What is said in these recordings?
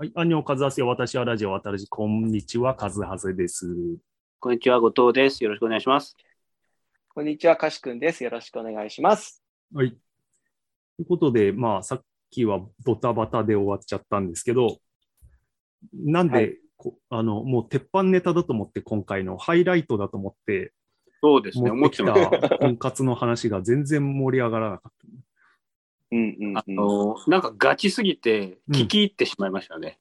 はい、アンニョンカズハセ、私はラジオ渡るじ、こんにちは、カズハセです。こんにちは、後藤です。よろしくお願いします。こんにちは、かしくんです。よろしくお願いします。はい。ということで、まあ、さっきはドタバタで終わっちゃったんですけど、なんで、はいこあの、もう鉄板ネタだと思って、今回のハイライトだと思って、そうですね、持ってき思って。た婚活の話が全然盛り上がらなかった。うんうん、うん。あの、なんかガチすぎて、うん聞き入ってしまいましたね。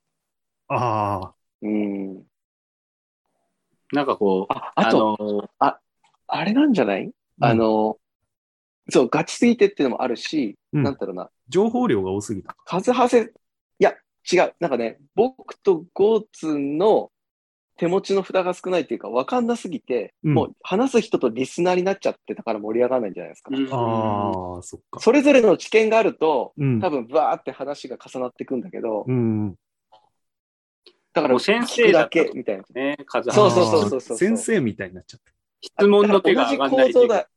ああ、うん。なんかこう、あ、あと、の、あれなんじゃない、あの、そう、ガチすぎてっていうのもあるし、うんなんだろうな、情報量が多すぎた。カズハセ、いや、違う。なんかね、僕とゴーツンの手持ちの札が少ないっていうか、わかんなすぎて、うんもう話す人とリスナーになっちゃってたから盛り上がらないんじゃないですか。うんああ、そっか。それぞれの知見があると、うん多。分、バーって話が重なっていくんだけど、うん。だから、もう先聞くだ生だけみたいな。ね、数そうそうそうそうそう先生みたいになっちゃった。質問の手が上がんない同じ構造だ。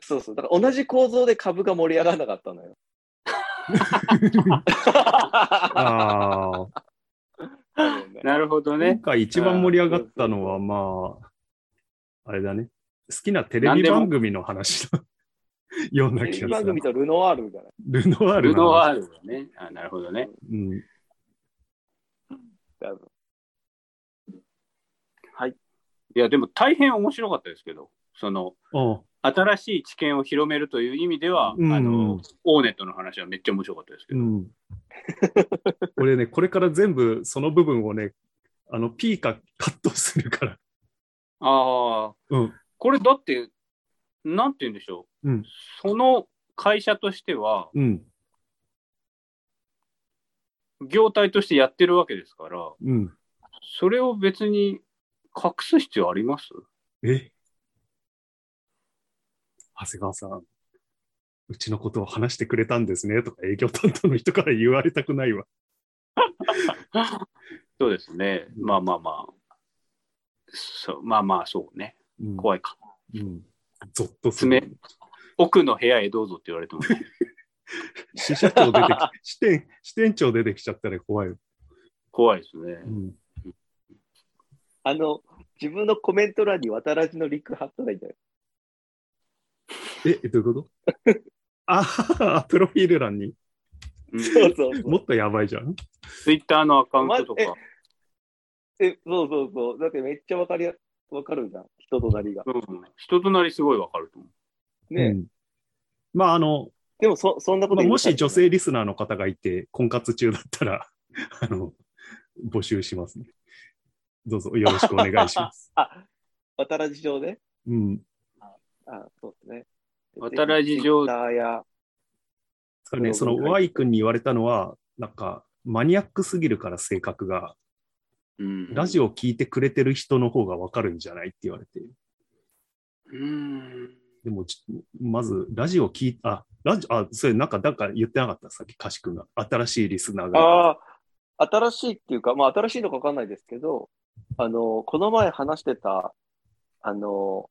そうそう。だから同じ構造で株が盛り上がらなかったのよ。ああ。なるほど今ね。回一番盛り上がったのは、まあ、あれだね。好きなテレビ番組の話だ ような気がする番組。とルノワールじゃないルノワールルノワールだね。あなるほどね。うん。多分いや、でも大変面白かったですけど、その、あ新しい知見を広めるという意味では、うんあの、オーネットの話はめっちゃ面白かったですけど。うん。俺ね、これから全部その部分をね、あの、P かカットするから。ああ、うん。これだって、なんて言うんでしょう。うん。その会社としては、うん。業態としてやってるわけですから、うん。それを別に隠す必要あります？え？長谷川さん、うちのことを話してくれたんですねとか営業担当の人から言われたくないわ。そうですね。まあまあまあ。そうまあまあ、そうね。うん。怖いか。うん。ゾッとする爪。奥の部屋へどうぞって言われてもね。支社長出てき、支店、支店長出てきちゃったら怖いよ。怖いですねう。ん。あの、自分のコメント欄に渡らじのリンク貼ったらいいんじゃないえ、どういうこと？ああ、プロフィール欄にうんそうそうそう。もっとやばいじゃん。ツイッターのアカウントとまか。え、そうそうそう。だってめっちゃわかりや、わかるじゃん。人となりが。うん、人となりすごいわかると思う。ね、うんまあ、あの、でもそ、そんなことまあ、もし女性リスナーの方がいて、婚活中だったら、あの、募集しますね。どうぞよろしくお願いします。あ、渡らじ上で？うん。あ、そうですね。渡らじ上 Twitter や、ですからね、その Y 君に言われたのは、なんか、マニアックすぎるから性格が、うん、ラジオ聞いてくれてる人の方がわかるんじゃないって言われて。うん。でも、ちまず、ラジオ聞いあ、ラジオ、あ、それなんか、なんか言ってなかった、さっき、かし君が。新しいリスナーが。ああ、新しいっていうか、まあ新しいのかわかんないですけど、あの、この前話してた、あの、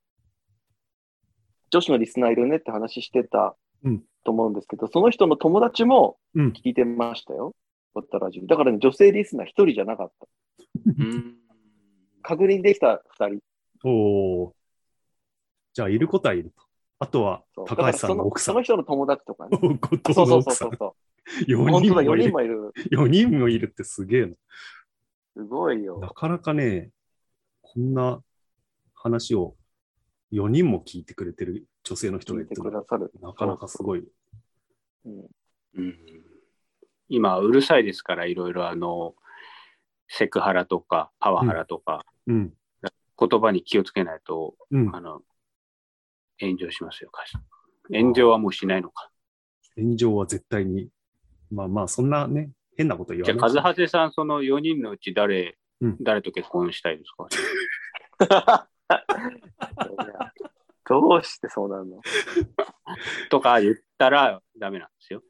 女子のリスナーいるねって話してたうんと思うんですけど、その人の友達もうん聞いてましたよ。だからね、女性リスナー一人じゃなかった。うん。確認できた二人。おーじゃあ、いることはいると。あとは高橋さんの奥さん。そのその人の友達とかね。そうそうそうそうんそう。4本当だ、4人もいる。人もいる。4人もいるってすげえな。すごいよな。かなかね、こんな話を4人も聞いてくれてる女性の人が聞いてくださる。なかなかすごい。うんうん今、うるさいですから、いろいろあの、セクハラとか、パワハラとか、うん。言葉に気をつけないと、うん。あの、炎上しますよ、会社。炎上はもうしないのか。炎上は絶対に。まあまあ、そんなね、変なこと言わじゃあ、ない。カズさん、その4人のうち誰、うん誰と結婚したいですか？どうしてそうなの？とか言ったらダメなんですよ。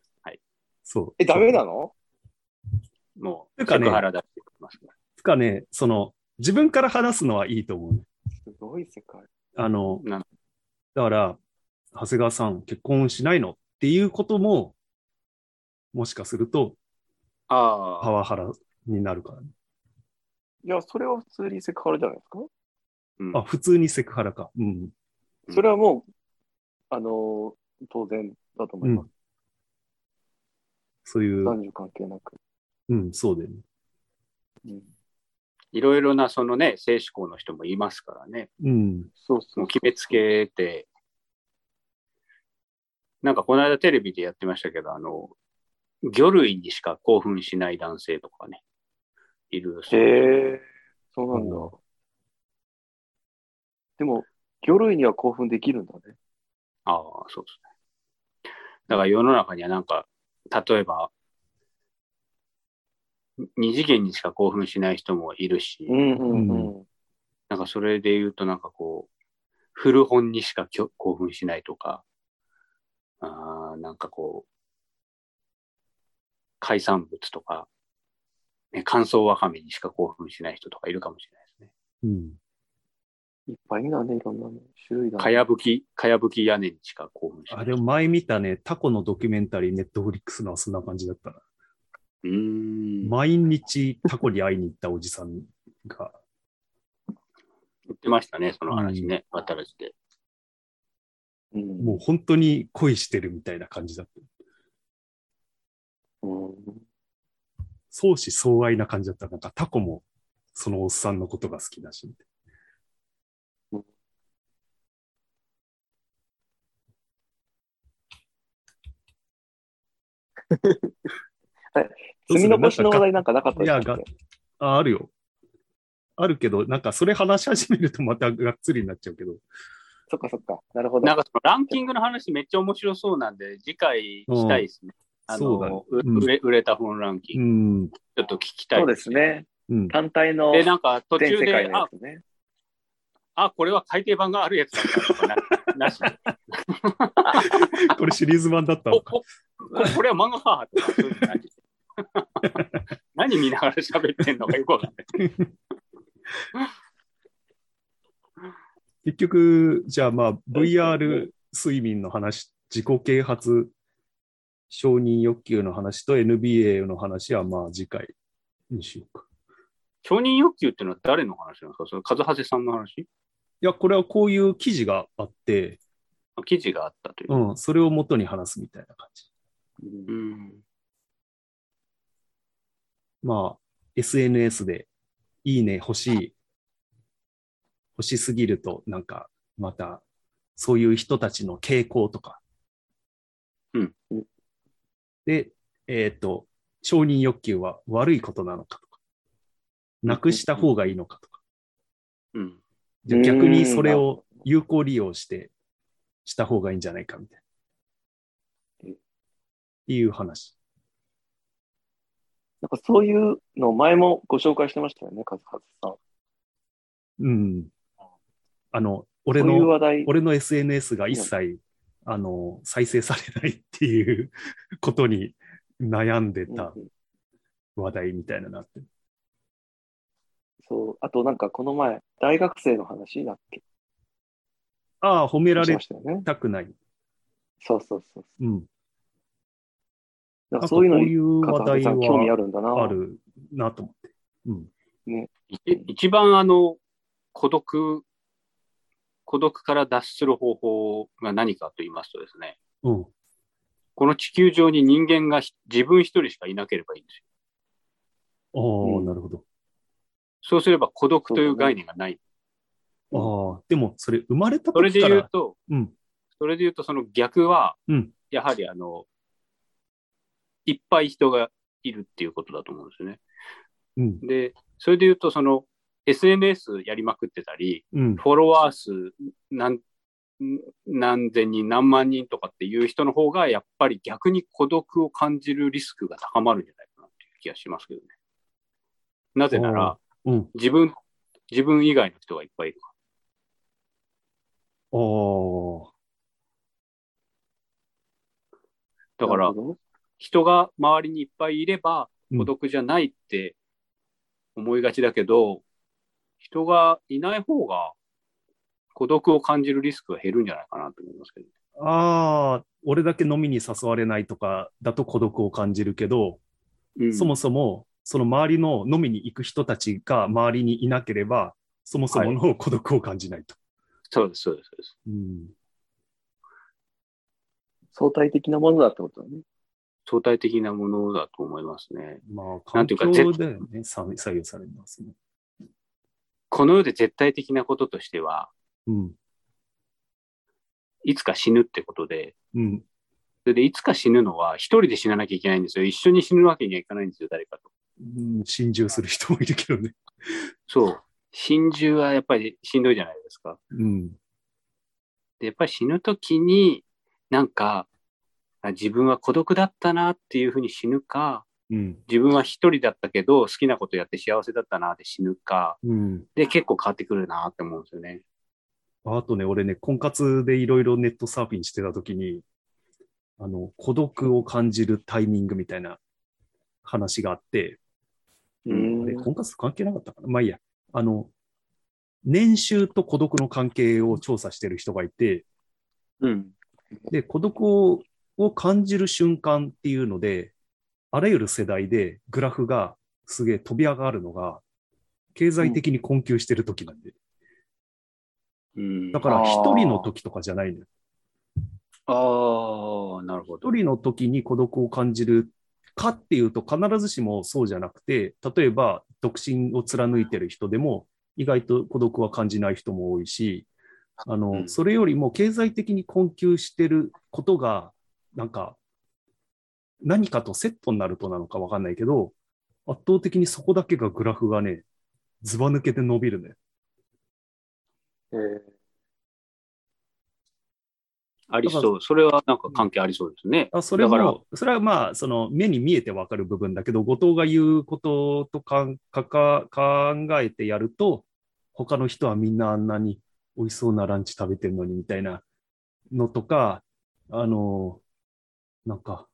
そう。え、ダメなの？もう、てかねセクハラだって言ってますから。つかね、その、自分から話すのはいいと思う。すごい世界。あの、だから、長谷川さん、結婚しないのっていうことも、もしかすると、ああ、パワハラになるからね。いや、それは普通にセクハラじゃないですか？うんあ、普通にセクハラか。うん。それはもう、あのー当然だと思います。そういう、男女関係なく。うん、そうだよね。うん、いろいろなそのね、性思考の人もいますからね。うん。そうそう決めつけて、なんかこの間テレビでやってましたけど、あの、魚類にしか興奮しない男性とかね、いるそうへです。え、そうなんだうん。でも、魚類には興奮できるんだね。ああ、そうですね。だから世の中にはなんか、例えば、二次元にしか興奮しない人もいるし、うんうんうん。なんかそれで言うとなんかこう、古本にしかきょ興奮しないとか、あーなんかこう、海産物とか、ね、乾燥わかめにしか興奮しない人とかいるかもしれないですね。うん。いっぱいいるんだね、いろんなね種類だね。かやぶき、かやぶき屋根にしか興奮しない。あ、でも前見たね、タコのドキュメンタリー、ネットフリックスのはそんな感じだったな。うーん。毎日タコに会いに行ったおじさんが、言ってましたね、その話ね、渡らじで。うん。もう本当に恋してるみたいな感じだった。うん。相思相愛な感じだった。なんかタコもそのおっさんのことが好きだし。積み残しの話題なんかなかったいやがですかあ、あるよ。あるけど、なんかそれ話し始めるとまたがっつりになっちゃうけど。そっかそっか。なるほど。なんかそのランキングの話めっちゃ面白そうなんで、次回したいですね。あそうだねの、ううん売れ売れた本ランキうング、ん。ちょっと聞きたいそうです。ね。うん。単体ので、なんか途中であ。あ、これは改訂版があるやつだったとかな、なしで。これシリーズ版だったおのか。おこれこれは漫画かとか、そういうのなしで 何見ながら喋ってんのかよくわかんない。結局、じゃあまあ VR 睡眠の話、自己啓発承認欲求の話と NBA の話はまあ次回にしようか。承認欲求っていうのは誰の話なんですか？それ、和橋さんの話？いや、これはこういう記事があって、記事があったという。うん、それを元に話すみたいな感じ。うん。まあ、SNS でいいね欲しい、欲しすぎると、なんか、また、そういう人たちの傾向とか。うん。で、えっ、と、承認欲求は悪いことなのかとか、なくした方がいいのかとか。うん。じゃあ逆にそれを有効利用して、した方がいいんじゃないかみたいな。いう話。なんかそういうの前もご紹介してましたよね、カズハズさん。うん。あの、俺そういう。俺の SNS が一切、あの、再生されないっていうことに悩んでうんた話題みたいなのあって。そう。あとなんかこの前、大学生の話だっけああ、褒めらしれましたよね。たくない。そうそうそう。うん。なんかそういうのに、カズハう話題ズさん興味あはるんだな。あるなと思って。うん。い一番あの、孤独、孤独から脱する方法が何かと言いますとですね、うん。この地球上に人間がひ自分一人しかいなければいいんですよ。ああ、うんなるほど。そうすれば孤独という概念がない。ああ、でもそれ生まれたそれで時から、言うと、うん。それで言うとその逆は、うんやはりあの、いっぱい人がいるっていうことだと思うんですよね。うん。で、それで言うとその SNS やりまくってたり、うん。フォロワー数何何千人、何万人とかっていう人の方が、やっぱり逆に孤独を感じるリスクが高まるんじゃないかなっていう気がしますけどね。なぜなら、うん。自分、自分以外の人がいっぱいいるかああ。ら。だから人が周りにいっぱいいればうん孤独じゃないって思いがちだけど、人がいない方が孤独を感じるリスクが減るんじゃないかなと思いますけど。ああ、俺だけ飲みに誘われないとかだと孤独を感じるけど、うんそもそもその周りの飲みに行く人たちが周りにいなければ、そもそもの孤独を感じないと。そうです、そうです、そうです。うん相対的なものだってことだね。相対的なものだと思いますね。まあ、な環んていうか境でね、さ左右されますね。この世で絶対的なこととしては、うん。いつか死ぬってことで、うん。それでいつか死ぬのは一人で死ななきゃいけないんですよ。一緒に死ぬわけにはいかないんですよ、誰かと。うん心中する人もいるけどね。そう。心中はやっぱりしんどいじゃないですか。うん。で、やっぱり死ぬときに、なんか、あ自分は孤独だったなっていうふうに死ぬか、うん。自分は一人だったけど好きなことやって幸せだったなって死ぬか、うん。で結構変わってくるなって思うんですよね。あとね、俺ね、婚活でいろいろネットサーフィンしてた時に、あの、孤独を感じるタイミングみたいな話があって、うあれ、ん。婚活と関係なかったかな？まあいいや。あの、年収と孤独の関係を調査してる人がいて、うん。で、孤独をを感じる瞬間っていうので、あらゆる世代でグラフがすげえ飛び上がるのが、経済的に困窮してる時なんで。うん。だから一人の時とかじゃないのよ。ああ、なるほど。一人の時に孤独を感じるかっていうと必ずしもそうじゃなくて、例えば独身を貫いてる人でも意外と孤独は感じない人も多いし、あの、うんそれよりも経済的に困窮してることが、なんか、何かとセットになるとなのかわかんないけど、圧倒的にそこだけがグラフがね、ずば抜けて伸びるね。えーありそう。それはなんか関係ありそうですね。あそれだからも、それはまあ、その目に見えてわかる部分だけど、後藤が言うこととかかか考えてやると、他の人はみんなあんなに美味しそうなランチ食べてるのにみたいなのとか、あの、なんか、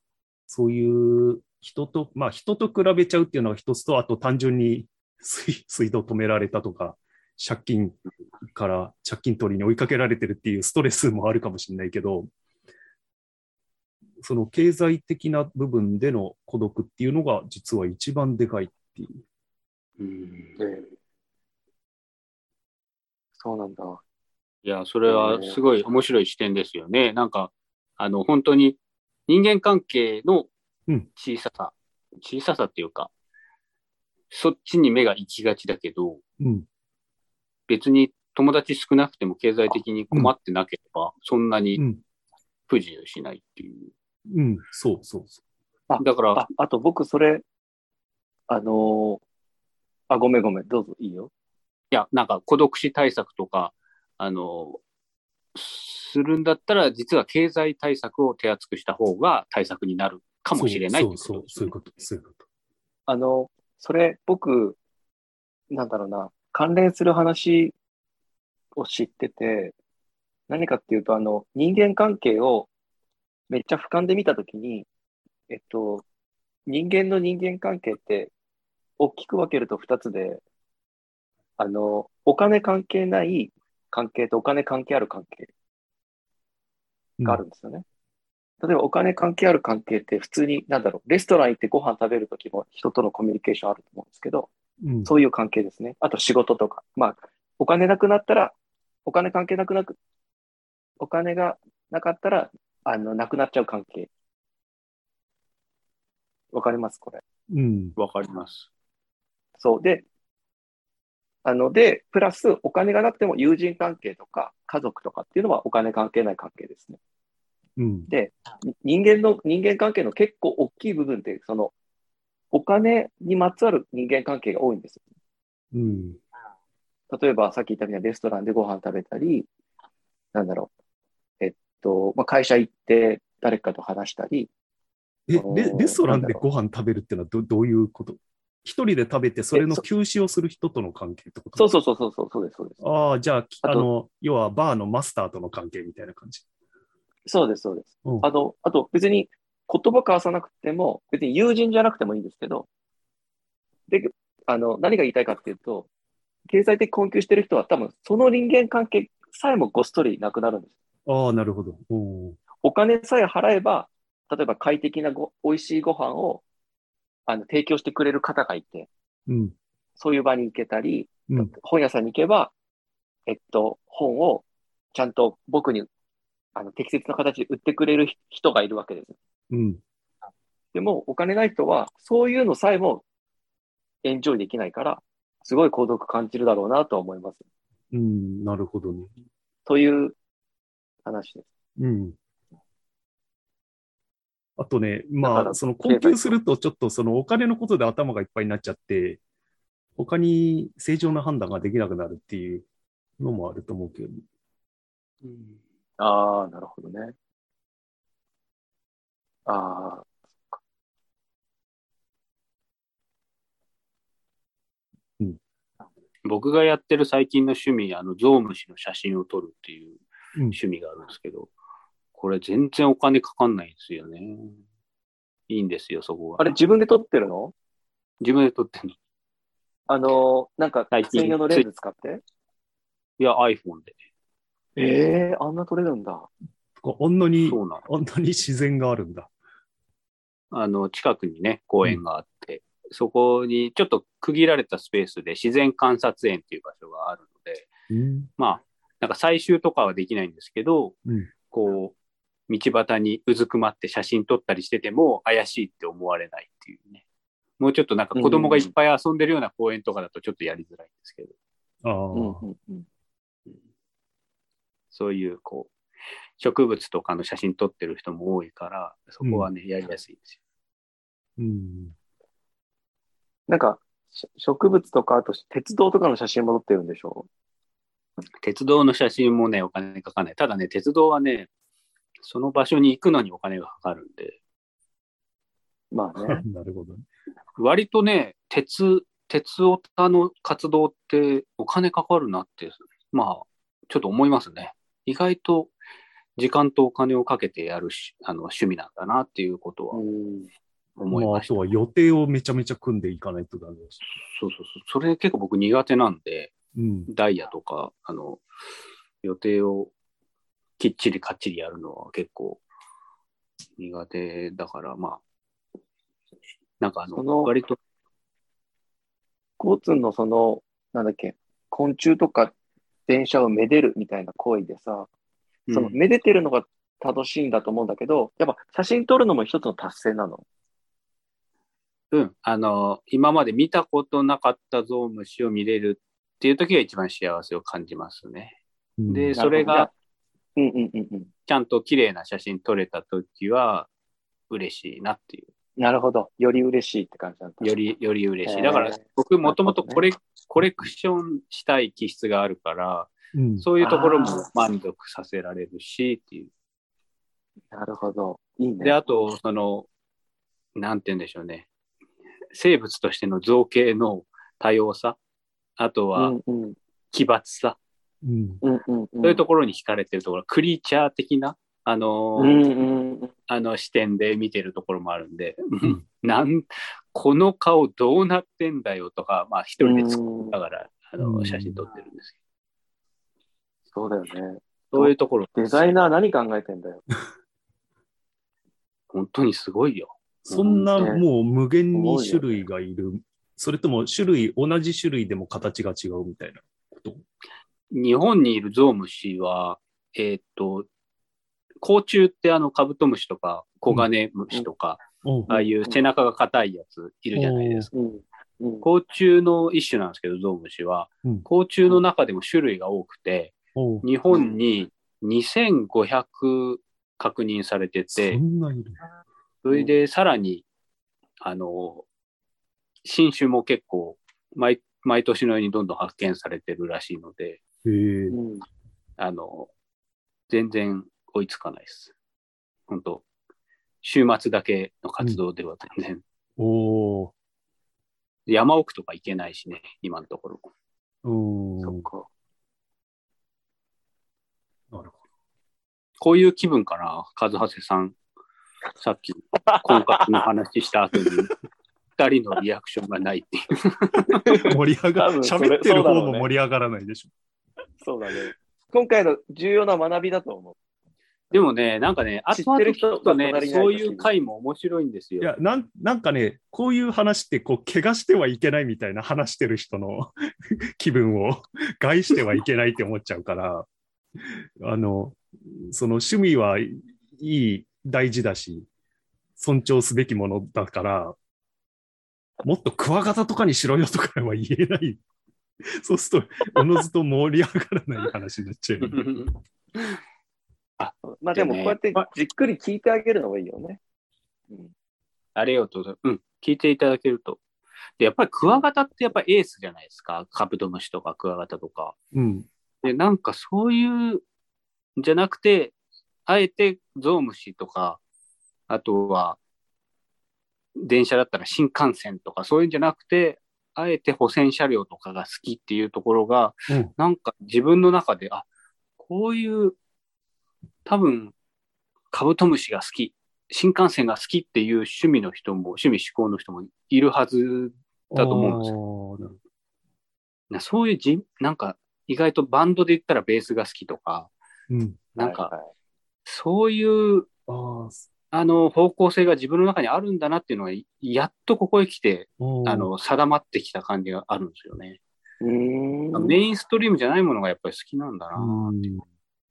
そういう人と、まあ人と比べちゃうっていうのが一つと、あと単純に水水道止められたとか、借金から借金取りに追いかけられてるっていうストレスもあるかもしれないけど、その経済的な部分での孤独っていうのが実は一番でかいっていう。うんえーそうなんだ。いや、それはすごい面白い視点ですよね。なんか、あの、本当に人間関係のうん小ささ、小ささっていうか、そっちに目が行きがちだけど、うん。別に友達少なくても経済的に困ってなければ、そんなにうん。不自由しないっていう。うん。そうそうそだからあ、、あと僕それ、あのーあ、ごめんごめん、どうぞいいよ。いや、なんか孤独死対策とか、あの、するんだったら、実は経済対策を手厚くした方が対策になるかう。もしれないそうそう、ことですねそういうこと、そういうこと。あの、それ僕、なんだろうな、関連する話を知ってて、何かっていうと、あの、人間関係をめっちゃ俯瞰で見たときに、えっと、人間の人間関係って大きく分けると2つで、あの、お金関係ない関係とお金関係ある関係があるんですよね。例えばお金関係ある関係って普通に、なんだろう、レストラン行ってご飯食べるときも人とのコミュニケーションあると思うんですけど、うん。そういう関係ですね。あと仕事とか。まあ、お金なくなったら、お金関係なくなく、お金がなかったら、あの、なくなっちゃう関係。わかりますこれ。うん。わかります。そう。で、あの、で、プラスお金がなくても友人関係とか家族とかっていうのはお金関係ない関係ですね。うん。に人間の、人間関係の結構大きい部分って、その、お金にまつわる人間関係が多いんですよ。うん。例えば、さっき言ったみたいなレストランでご飯食べたり、なんだろう、えっと、まあ、会社行って誰かと話したり、え、レレストランでご飯食べるってのはどどういうこと？一人で食べてそれの休止をする人との関係ってこと？そうそうそうそう、そうです、そうです。ああ、じゃあ、あの、要はバーのマスターとの関係みたいな感じ？そうです、そうです。うんあと、あと別に言葉交わさなくても、別に友人じゃなくてもいいんですけど、で、あの、何が言いたいかっていうと、経済的困窮してる人は多分その人間関係さえもごっそりなくなるんです。ああ、なるほど。お金さえ払えば、例えば快適なご、美味しいご飯をあの、提供してくれる方がいて、うん。そういう場に行けたり、うん。本屋さんに行けば、えっと、本をちゃんと僕に、あの、適切な形で売ってくれる人がいるわけです。うん。でも、お金ない人は、そういうのさえもエンジョイできないから、すごい孤独感じるだろうなとは思います。うん。なるほどね。という話です。うん。あとね、まあ、らその困窮すると、ちょっとそのお金のことで頭がいっぱいになっちゃって、他に正常な判断ができなくなるっていうのもあると思うけど、ああ、なるほどね。ああ、僕がやってる最近の趣味、あの、ゾウムシの写真を撮るっていううん。趣味があるんですけど、これ全然お金かかんないんですよね。いいんですよ、そこが。あれ自分で撮ってるの？自分で撮ってんのあの、なんか最近専用のレンズ使って？いや、iPhone で。ええあんな撮れるんだ。あんなに、そうなの。あんなに自然があるんだ。あの、近くにね、公園があって、そこにちょっと区切られたスペースで自然観察園っていう場所があるので、うん。まあ、なんか採集とかはできないんですけど、うんこう、道端にうずくまって写真撮ったりしてても怪しいって思われないっていうね。もうちょっとなんか子供がいっぱい遊んでるような公園とかだとちょっとやりづらいんですけど、ああ、うんうんうん。そういうこう、植物とかの写真撮ってる人も多いから、そこはね、やりやすいんですよ。うん。なんか、し植物とか、あと鉄道とかの写真も撮ってるんでしょ？鉄道の写真もね、お金かかんない。ただね、鉄道はね、その場所に行くのにお金がかかるんで、まあね。なるほどね。割とね、鉄、鉄オタの活動ってお金かかるなって、まあ、ちょっと思いますね。意外と時間とお金をかけてやるしあの趣味なんだなっていうことは思いました。とは予定をめちゃめちゃ組んでいかないとダメだし。そうそうそう。それ結構僕苦手なんで、うん。ダイヤとか、あの、予定をきっちりかっちりやるのは結構苦手だから、まあ、なんかあの、その割と、交通のその、なんだっけ、昆虫とか電車をめでるみたいな行為でさ、そのうんめでてるのが正しいんだと思うんだけど、やっぱ写真撮るのも一つの達成なの？うん、あの、今まで見たことなかったゾウムシを見れるっていう時が一番幸せを感じますね。うん。で、それがうんうんうんうん。ちゃんと綺麗な写真撮れた時は嬉しいなっていう。なるほど。より嬉しいって感じなんだ。より、より嬉しい。だから僕もともとコレ,、コレクションしたい気質があるから、うん。そういうところも満足させられるしっていう。なるほど。いいね。で、あと、その、なんて言うんでしょうね。生物としての造形の多様さ、あとうは奇抜さ。そういうところに惹かれてるところ、クリーチャー的な、あのーうんうんうん。あの視点で見てるところもあるんで、ん なん、この顔どうなってんだよとか、まあ一人で作うんりながら、あのうん写真撮ってるんですけそうだよね。ど、そういうところ、デザイナー何考えてんだよ。本当にすごいよ。そんなうんもう無限に種類がいる。それとも種類、同じ種類でも形が違うみたいなこと？日本にいるゾウムシは、えーっと、甲虫ってあのカブトムシとかコガネムシとか、おうああいう背中が硬いやついるじゃないですか。うん。うん。甲虫の一種なんですけど、ゾウムシは。うん甲虫の中でも種類が多くて、日本に2500確認されてそて。それでさらに、あの、新種も結構毎、毎年のようにどんどん発見されてるらしいので、へえ。うんあの、全然追いつかないです。本当週末だけの活動では全然、おお山奥とか行けないしね、今のところ。うん。そっか。なるほこういう気分かな、和橋さん。さっき、婚活の話した後に、二人のリアクションがないっていう。ど。盛り上がる。喋ってる方も盛り上がらないでしょ。そうだね。今回の重要な学びだと思う。でもね、なんかね、知ってる人後々聞くとねそういう回も面白いんですよ。いやなん、なんかね、こういう話って、こう、怪我してはいけないみたいな話してる人の 気分を害してはいけないって思っちゃうから、あの、その趣味はいい、大事だし、尊重すべきものだから、もっとクワガタとかにしろよとかは言えない。そうすると、おのずと盛り上がらない話になっちゃうよね。まあでもこうやってじっくり聞いてあげるのがいいよね。うんありがとうございます。うん、聞いていただけると。で、やっぱりクワガタってやっぱエースじゃないですか。カブトムシとかクワガタとか。うん。で、なんかそういうんじゃなくて、あえてゾウムシとか、あとは、電車だったら新幹線とかそういうんじゃなくて、あえて補選車両とかが好きっていうところが、うんなんか自分の中で、あ、こういう、多分、カブトムシが好き、新幹線が好きっていう趣味の人も、趣味思考の人もいるはずだと思うんですよ。そういうじ、なんか、意外とバンドで言ったらベースが好きとか、どうん。なんか、はいはいそういう、ああの、方向性が自分の中にあるんだなっていうのが、やっとここへ来て、あ。あの、定まってきた感じがあるんですよね。メインストリームじゃないものがやっぱり好きなんだな。うん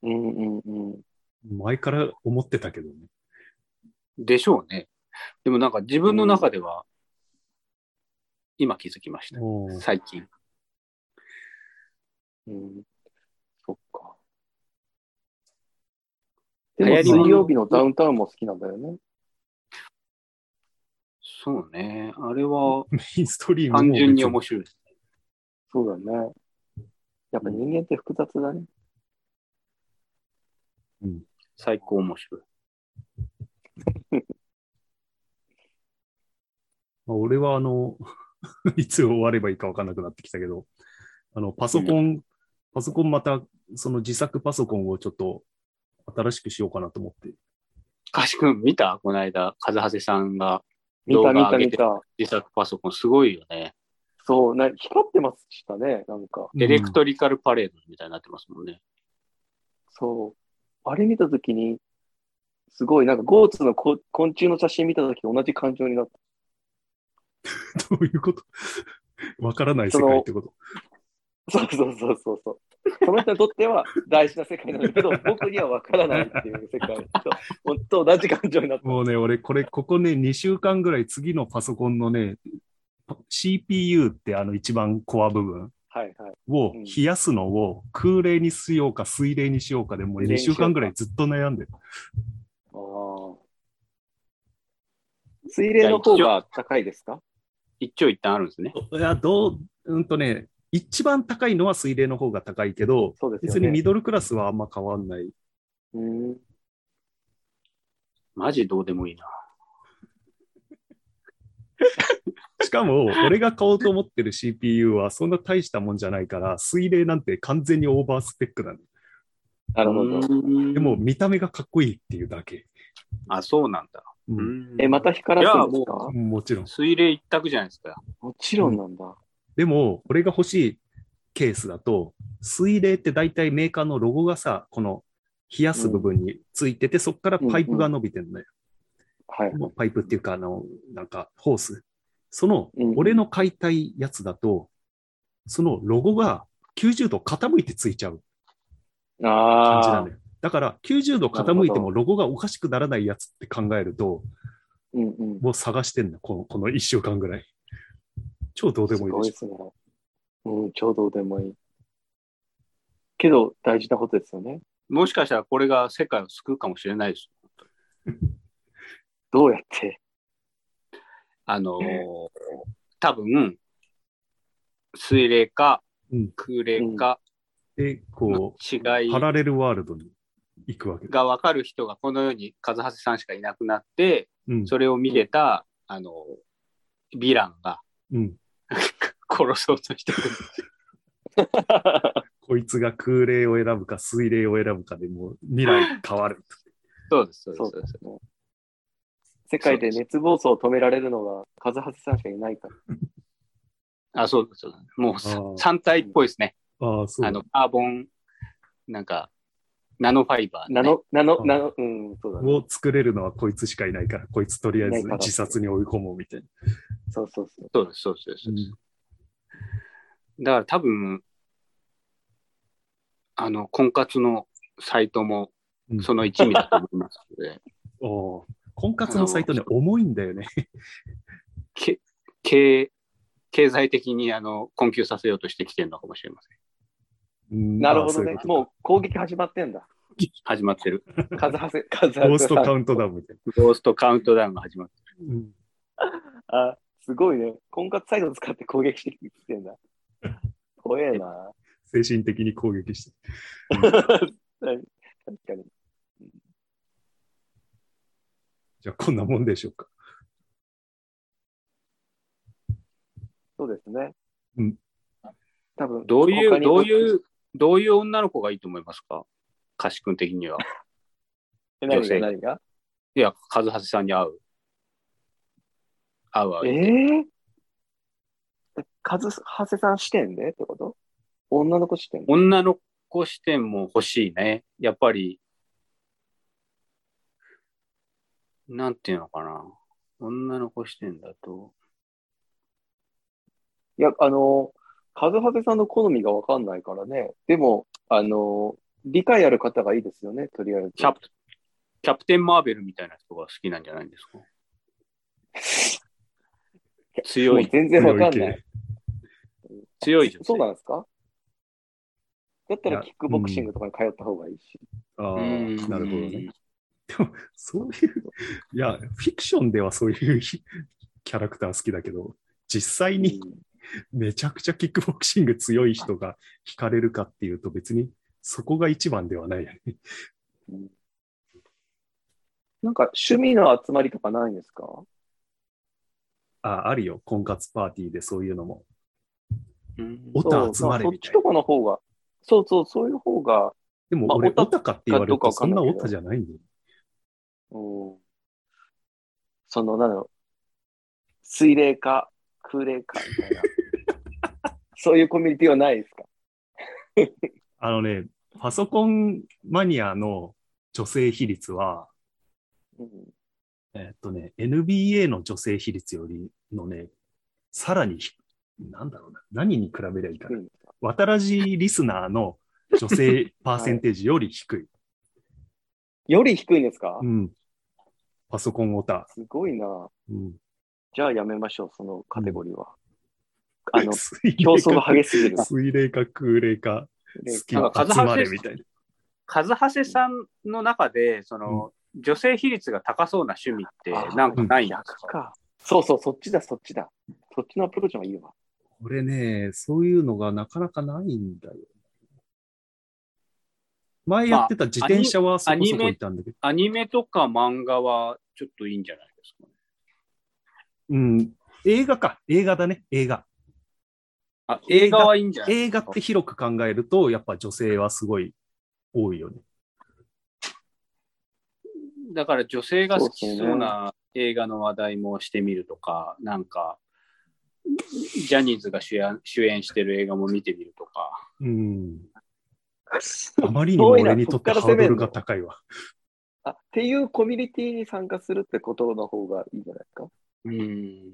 うんうんうん。前から思ってたけどね。でしょうね。でもなんか自分の中では、今気づきました。最近。うん。そっか。でも水曜日のダウンタウンも好きなんだよね。そうね。あれはメインストリームも単純に面別白いです。そうだね。やっぱ人間って複雑だね。最高面白い。まあ俺はあの、いつ終わればいいか分かんなくなってきたけど、あの、パソコン、パソコンまた、その自作パソコンをちょっと新しくしようかなと思って。かしくん見たこの間、風はせさんが見た見た動画上げて見た。自作パソコンすごいよね。そう、な光ってましたね、なんか。エレクトリカルパレードみたいになってますもんね。そう。あれ見たときに、すごい、なんかゴーツのこ昆虫の写真見たとき同じ感情になった。どういうこと？わからない世界ってことそうそうそうそうそう。その人にとっては大事な世界なんだけど、僕には分からないっていう世界と、本当同じ感情になった。もうね、俺、これ、ここね、2週間ぐらい次のパソコンのね、CPU ってあの一番コア部分はいはい。をうん冷やすのを空冷にしようか水冷にしようかでもう2週間ぐらいずっと悩んでる。ああ。水冷の方が高いですか？一長一短あるんですね。いや、どう、うんとね、一番高いのは水冷の方が高いけど、ね。別にミドルクラスはあんま変わんない。うん。マジどうでもいいな。しかも、俺が買おうと思ってる CPU はそんな大したもんじゃないから、水冷なんて完全にオーバースペックなの。なるほど。どでも、見た目がかっこいいっていうだけ。あ、そうなんだ。う、うんんえ、また光らすんですか？もちろん。水冷一択じゃないですか。もちろんなんだ。でも、俺が欲しいケースだと、水冷って大体メーカーのロゴがさ、この冷やす部分についてて、そこからパイプが伸びてるのよ。はい。パイプっていうか、あの、なんか、ホース。そのうん、俺の買いたいやつだと、そのロゴが90度傾いてついちゃう感じなああの。よ。だから、90度傾いてもロゴがおかしくならないやつって考えると、うんうん。もう探してんだ、このこの1週間ぐらい。超どうでもいいでしすごいですね。うん、ちょうどでもいい。けど、大事なことですよね。もしかしたらこれが世界を救うかもしれないです。どうやって？あのー多分、水冷かうん空冷かょ。で、この違う、いパラレルワールドに行くわけだ。が分かる人がこの世に風橋さんしかいなくなって、うん。それを見れた、あの、ヴィランがうん。殺そうとしてくる。こいつが空冷を選ぶか水冷を選ぶかでもう未来変わる。そうです、そうですそそううです。ね。世界で熱暴走を止められるのが、風橋さんしかいないから。あ、そうです。そうですもうー3体っぽいですね。ああ、そうだ。あの、カーボン、なんか、ナノファイバー、ね。ナノ、ナノう、んナノ、うん、そうだね。を作れるのはこいつしかいないから、こいつとりあえず自殺に追い込もうみたいな。そうそうそう。そうです、そうです。そうですだから多分、あの、婚活のサイトもうんその一味だと思いますので、おー婚活のサイトね、重いんだよね。け経経済的にあの困窮させようとしてきてるのかもしれません。うんなるほどねういう。もう攻撃始まってんだ。始まってる。数はせ、数はゴーストカウントダウンみたいゴーストカウントダウンが始まってる。な。うんあ、すごいね。婚活サイト使って攻撃してきてんだ。怖えな。精神的に攻撃して。確かに。じゃあ、こんなもんでしょうか。そうですね。うん。多分どういう、どういう、どういう女の子がいいと思いますか？カシ君的には。女性が何が？いや、和橋さんに会う。会う会えう。えー、数はせさん視点でってこと？女の子視点で女の子視点も欲しいね。やっぱり、なんていうのかな。女の子視点だと。いや、あの、数はせさんの好みがわかんないからね。でも、あの、理解ある方がいいですよね、とりあえず。キャプ、キャプテン・マーベルみたいな人が好きなんじゃないんですか？強い、全然わかん強ないい。強い女性。そうなんですか？だったらキックボクシングとかに通った方がいいし。ああ、うんなるほどね。。でも、そういう、いや、フィクションではそういうキャラクター好きだけど、実際にめちゃくちゃキックボクシング強い人が惹かれるかっていうと別にそこが一番ではないよね。うんなんか趣味の集まりとかないんですか？あ、あるよ。婚活パーティーでそういうのも。うん。オタ集まれみたいな。そっちとかの方が、そうそう、そういう方が、でも俺、まあオタかって言われるとそんなオタじゃないんだよ。うん、その、なんだろう、水霊か空霊かみたいな。そういうコミュニティはないですか？あのね、パソコンマニアの女性比率は、うん。えっとね、NBA の女性比率よりのね、さらにひ、なんだろうな、何に比べりゃいいかな。低いんですか渡らじリスナーの女性パーセンテージより低い。より低いんですか、うん。パソコンオタ。すごいな。うん。じゃあやめましょう、そのカテゴリーは。あの、水霊競争が激しすぎる。水霊か空霊かね好き集まれみたいな。和橋さんの中で、その、女性比率が高そうな趣味ってなんかないんですか？そうそう、そっちだ、そっちだ。そっちのアプローチもいいわ。これね、そういうのがなかなかないんだよ。前やってた自転車はそこそこいたんだけど、アニメとか漫画はちょっといいんじゃないですかね。うん、映画か、映画だね、映画。あ、映画はいいんじゃない映画って広く考えると、やっぱ女性はすごい多いよね。だから女性が好きそうな映画の話題もしてみるとか、なんか、ジャニーズが主演主演してる映画も見てみるとか。うん。あまりにも俺にとってハードルが高いわ。あ、っていうコミュニティに参加するってことの方がいいんじゃないですか？うん。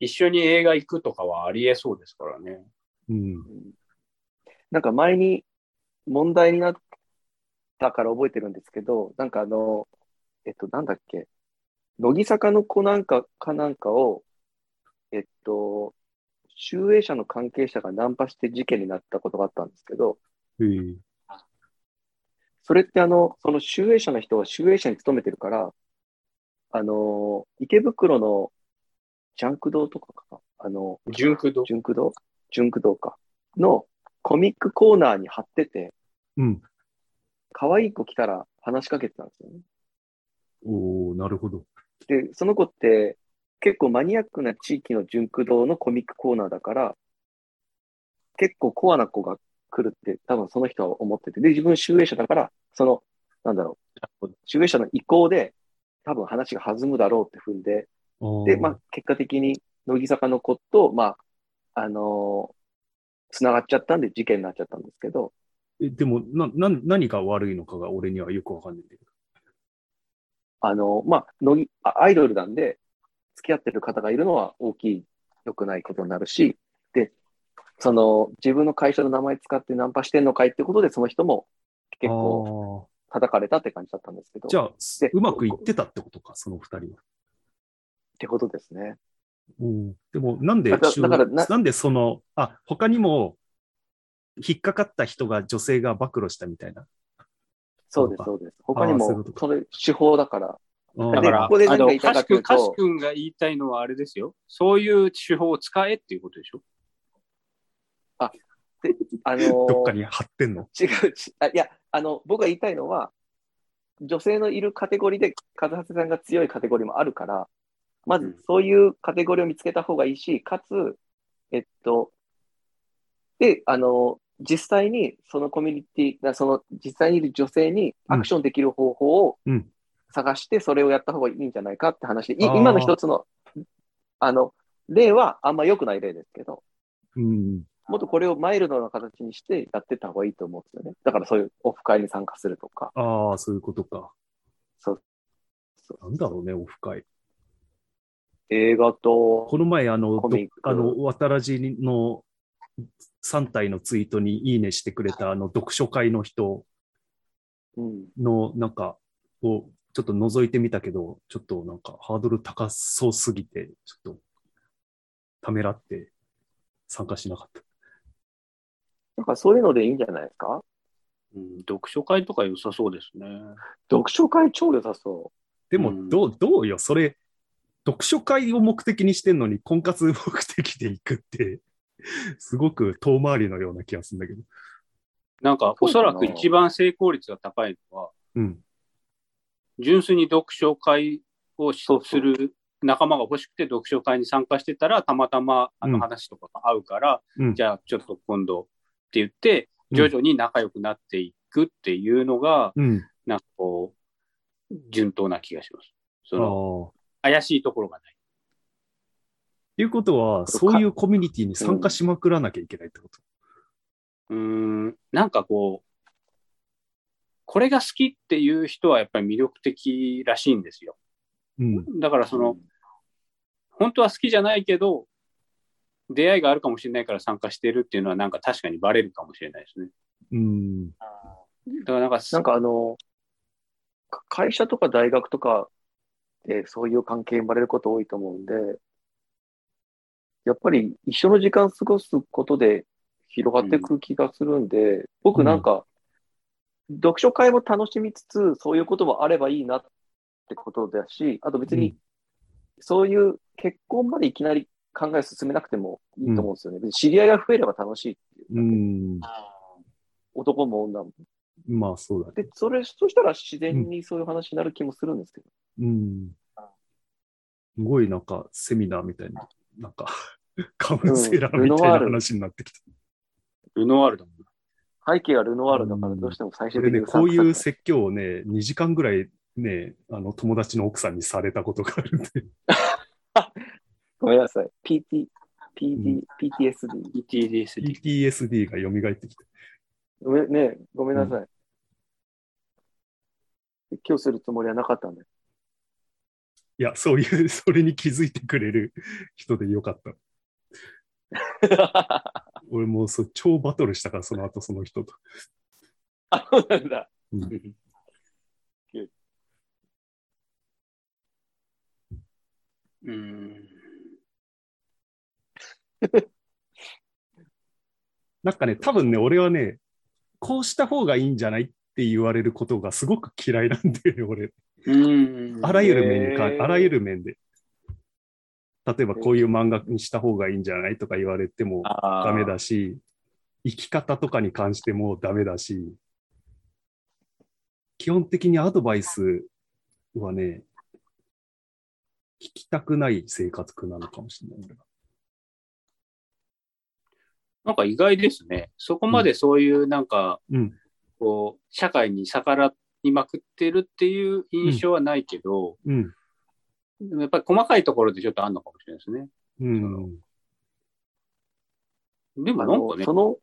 一緒に映画行くとかはありえそうですからね。うん。なんか前に問題になったから覚えてるんですけど、なんかあの、えっと、なんだっけ、乃木坂の子なんかかなんかを、えっと、集英社の関係者がナンパして事件になったことがあったんですけど、それってあの、その集英社の人は集英社に勤めてるから、あの、池袋のジャンク堂とかか、あの、純駆動。純駆堂？純駆堂か。のコミックコーナーに貼ってて、うん。可愛い子来たら話しかけてたんですよね。おーなるほど。で、その子って結構マニアックな地域の純駆動のコミックコーナーだから、結構コアな子が来るって多分その人は思ってて、で、自分集英社だから、その、なんだろう、集英社の意向で多分話が弾むだろうって踏んで、で、まあ、結果的に乃木坂の子と、まあ、あのー繋がっちゃったんで事件になっちゃったんですけど、えでもなな、何が悪いのかが俺にはよくわかんないんだけど。あの、まあ、のぎあアイドルなんで、付き合ってる方がいるのは大きい、良くないことになるし、で、その、自分の会社の名前使ってナンパしてんのかいってことで、その人も結構あ叩かれたって感じだったんですけど。ーじゃあ、でうまくいってたってことか、その二人は。ってことですね。うん、でも、なんでだから収だからななんでその、あ、他にも、引っかかった人が女性が暴露したみたいな。そうです、そうかそうです。他にもそれ、手法だから。だから、ここで何があの、言いたいかというとカシ君、カシ君が言いたいのはあれですよ。そういう手法を使えっていうことでしょ？あのー どっかに貼ってんの？違うちあ。いや、あの、僕が言いたいのは、女性のいるカテゴリーで、和橋さんが強いカテゴリーもあるから、まずうんそういうカテゴリーを見つけた方がいいし、かつ、えっと、で、あの、実際にそのコミュニティ、なその実際にいる女性にアクションできる方法をうん探して、それをやった方がいいんじゃないかって話で、いあー今の一つの、あの、例はあんま良くない例ですけど、うん。もっとこれをマイルドな形にしてやってった方がいいと思うんですよね。だからそういうオフ会に参加するとか。ああ、そういうことか。そう。なんだろうね、オフ会。映画と、この前、あの、あの、渡らじの3体のツイートにいいねしてくれた、あの、読書会の人うん、の、なんか、をちょっと覗いてみたけど、ちょっとなんか、ハードル高そうすぎて、ちょっと、ためらって参加しなかった。なんかそういうのでいいんじゃないですか？うん、読書会とか良さそうですね。読書会超良さそでも、うん。どう、どうよ、それ、読書会を目的にしてんのに、婚活目的で行くって、すごく遠回りのような気がするんだけど。なんか、おそらく一番成功率が高いのは、うん。純粋に読書会をする仲間が欲しくて読書会に参加してたら、たまたまあうんの話とかが合うから、うん。じゃあちょっと今度って言って、うん徐々に仲良くなっていくっていうのが、うん。なんかこう、順当な気がします。そあの、あ。怪しいところがない。っていうことは、そういうコミュニティに参加しまくらなきゃいけないってこと？うーん、なんかこう、これが好きっていう人はやっぱり魅力的らしいんですよ。うん。だからその、本当は好きじゃないけど、出会いがあるかもしれないから参加してるっていうのはなんか確かにバレるかもしれないですね。うん。だからなんか、う。なんかあの、か会社とか大学とかでそういう関係生まれること多いと思うんで、やっぱり一緒の時間過ごすことで広がっていく気がするんで、僕なんか、読書会も楽しみつつ、そういうこともあればいいなってことだし、あと別に、そういう結婚までいきなり考え進めなくてもいいと思うんですよね。別に知り合いが増えれば楽しいっていううん。男も女も。まあ、そうだね。で、それ、そしたら自然にそういう話になる気もするんですけど。うん。すごいなんか、セミナーみたいな、なんか、カウンセラーみたいな話になってきた。ルノワールだもんな。背景がルノワールだからどうしても最終的にこういうせ説教をね、2時間ぐらいね、あの、友達の奥さんにされたことがあるんで。ごめんなさい。PT、う PD ん、PTSD。ETDSD。PTSD が蘇ってきて。ごめんね、ごめんなさい。今日するつもりはなかったんで。いや、そういう、それに気づいてくれる人でよかった。俺もうそう超バトルしたから、その後その人と。あ、そうなんだ。うんうん。なんかね、多分ね、俺はね、こうした方がいいんじゃないって言われることがすごく嫌いなんだよね、俺。うん。あらゆる面にか、あらゆる面で。例えばこういう漫画にした方がいいんじゃないとか言われてもダメだし、生き方とかに関してもダメだし、基本的にアドバイスはね、聞きたくない性格なのかもしれない。なんか意外ですね。そこまでそういうなんか、うん。こう、社会に逆らいまくってるっていう印象はないけど、うん。でもやっぱり細かいところでちょっとあるのかもしれないですね。うん。でもあなんかねのそ、の、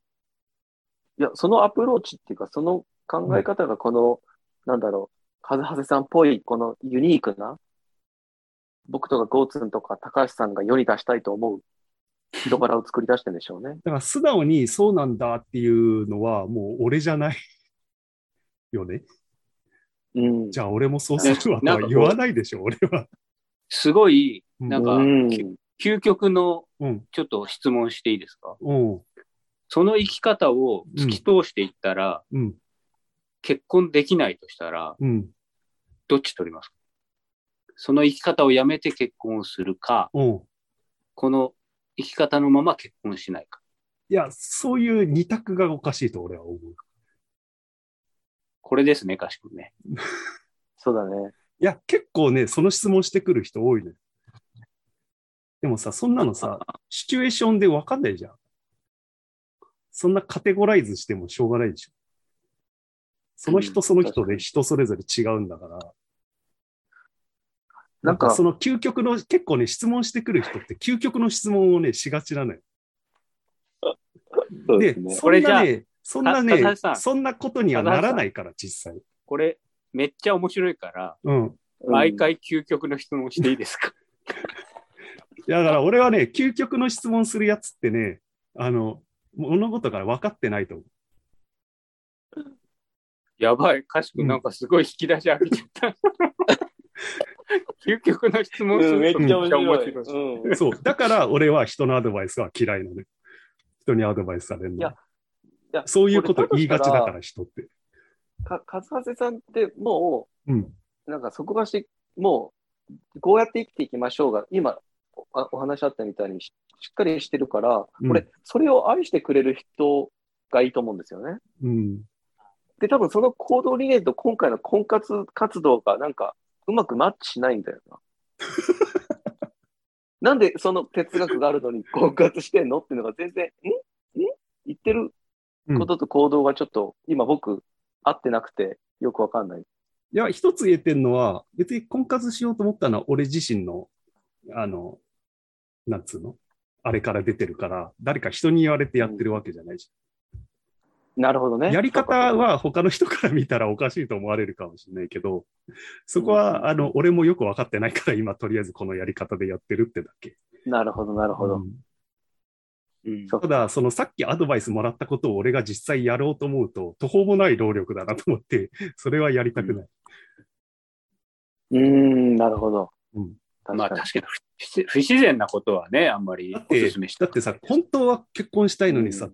いや、そのアプローチっていうか、その考え方がこの、なんだろう、カズハセさんっぽい、このユニークな、僕とかゴーツンとか高橋さんが世に出したいと思う人柄を作り出してるんでしょうね。だから素直にそうなんだっていうのはもう俺じゃないよね。うん。じゃあ俺もそうするわとは言わないでしょ、俺は。すごい、なんか、うんき究極のうん。ちょっと質問していいですか？うん。その生き方を突き通していったら、うん。結婚できないとしたら、うん。どっち取りますか？その生き方をやめて結婚をするか、うん。この生き方のまま結婚しないか。いや、そういう二択がおかしいと俺は思う。これですね、かしくんね。そうだね。いや、結構ね、その質問してくる人多いね。でもさ、そんなのさ、シチュエーションで分かんないじゃん。そんなカテゴライズしてもしょうがないでしょ。その人その人で人それぞれ違うんだから。なんかその究極の、結構ね、質問してくる人って究極の質問をね、しがちなのよ。で、そうですね。そこれじゃあんなね、そんなかねそんなことにはならないから、実際。これ、めっちゃ面白いから、うん。うん毎回究極の質問していいですか？だから俺はね、究極の質問するやつってね、あの、物事から分かってないと思う。やばい、かしくんなんかすごい引き出し開けちゃった。究極の質問するとっちゃ面白い。めっちゃ面白いうんそう。だから俺は人のアドバイスは嫌いなのよ。人にアドバイスされるの。いやいやそういうこと言いがちだから、人って。か、かずはせさんってもうん。う、なんかそこがし、もう、こうやって生きていきましょうが、今、おあお話あったみたいにししっかりしてるから、うんこれ、それを愛してくれる人がいいと思うんですよね。うん。で、多分その行動理念と今回の婚活活動がなんかうまくマッチしないんだよな。なんでその哲学があるのに婚活してんの？っていうのが全然、ん？ん？言ってることと行動がちょっと今僕合ってなくてよくわかんない。いや、一つ言えてんのは、別に婚活しようと思ったのは俺自身の、あの、なんつうの？あれから出てるから、誰か人に言われてやってるわけじゃないし。なるほどね。やり方は他の人から見たらおかしいと思われるかもしれないけど、そこは、あの、俺もよく分かってないから、今とりあえずこのやり方でやってるってだけ。なるほど、なるほど。うんうんそうただ、そのさっきアドバイスもらったことを俺が実際やろうと思うと、途方もない労力だなと思って、それはやりたくない。うーん、なるほど。うん確かに。まあ確かに不不自然なことはね、あんまりおだって勧めしただってさ、本当は結婚したいのにさ、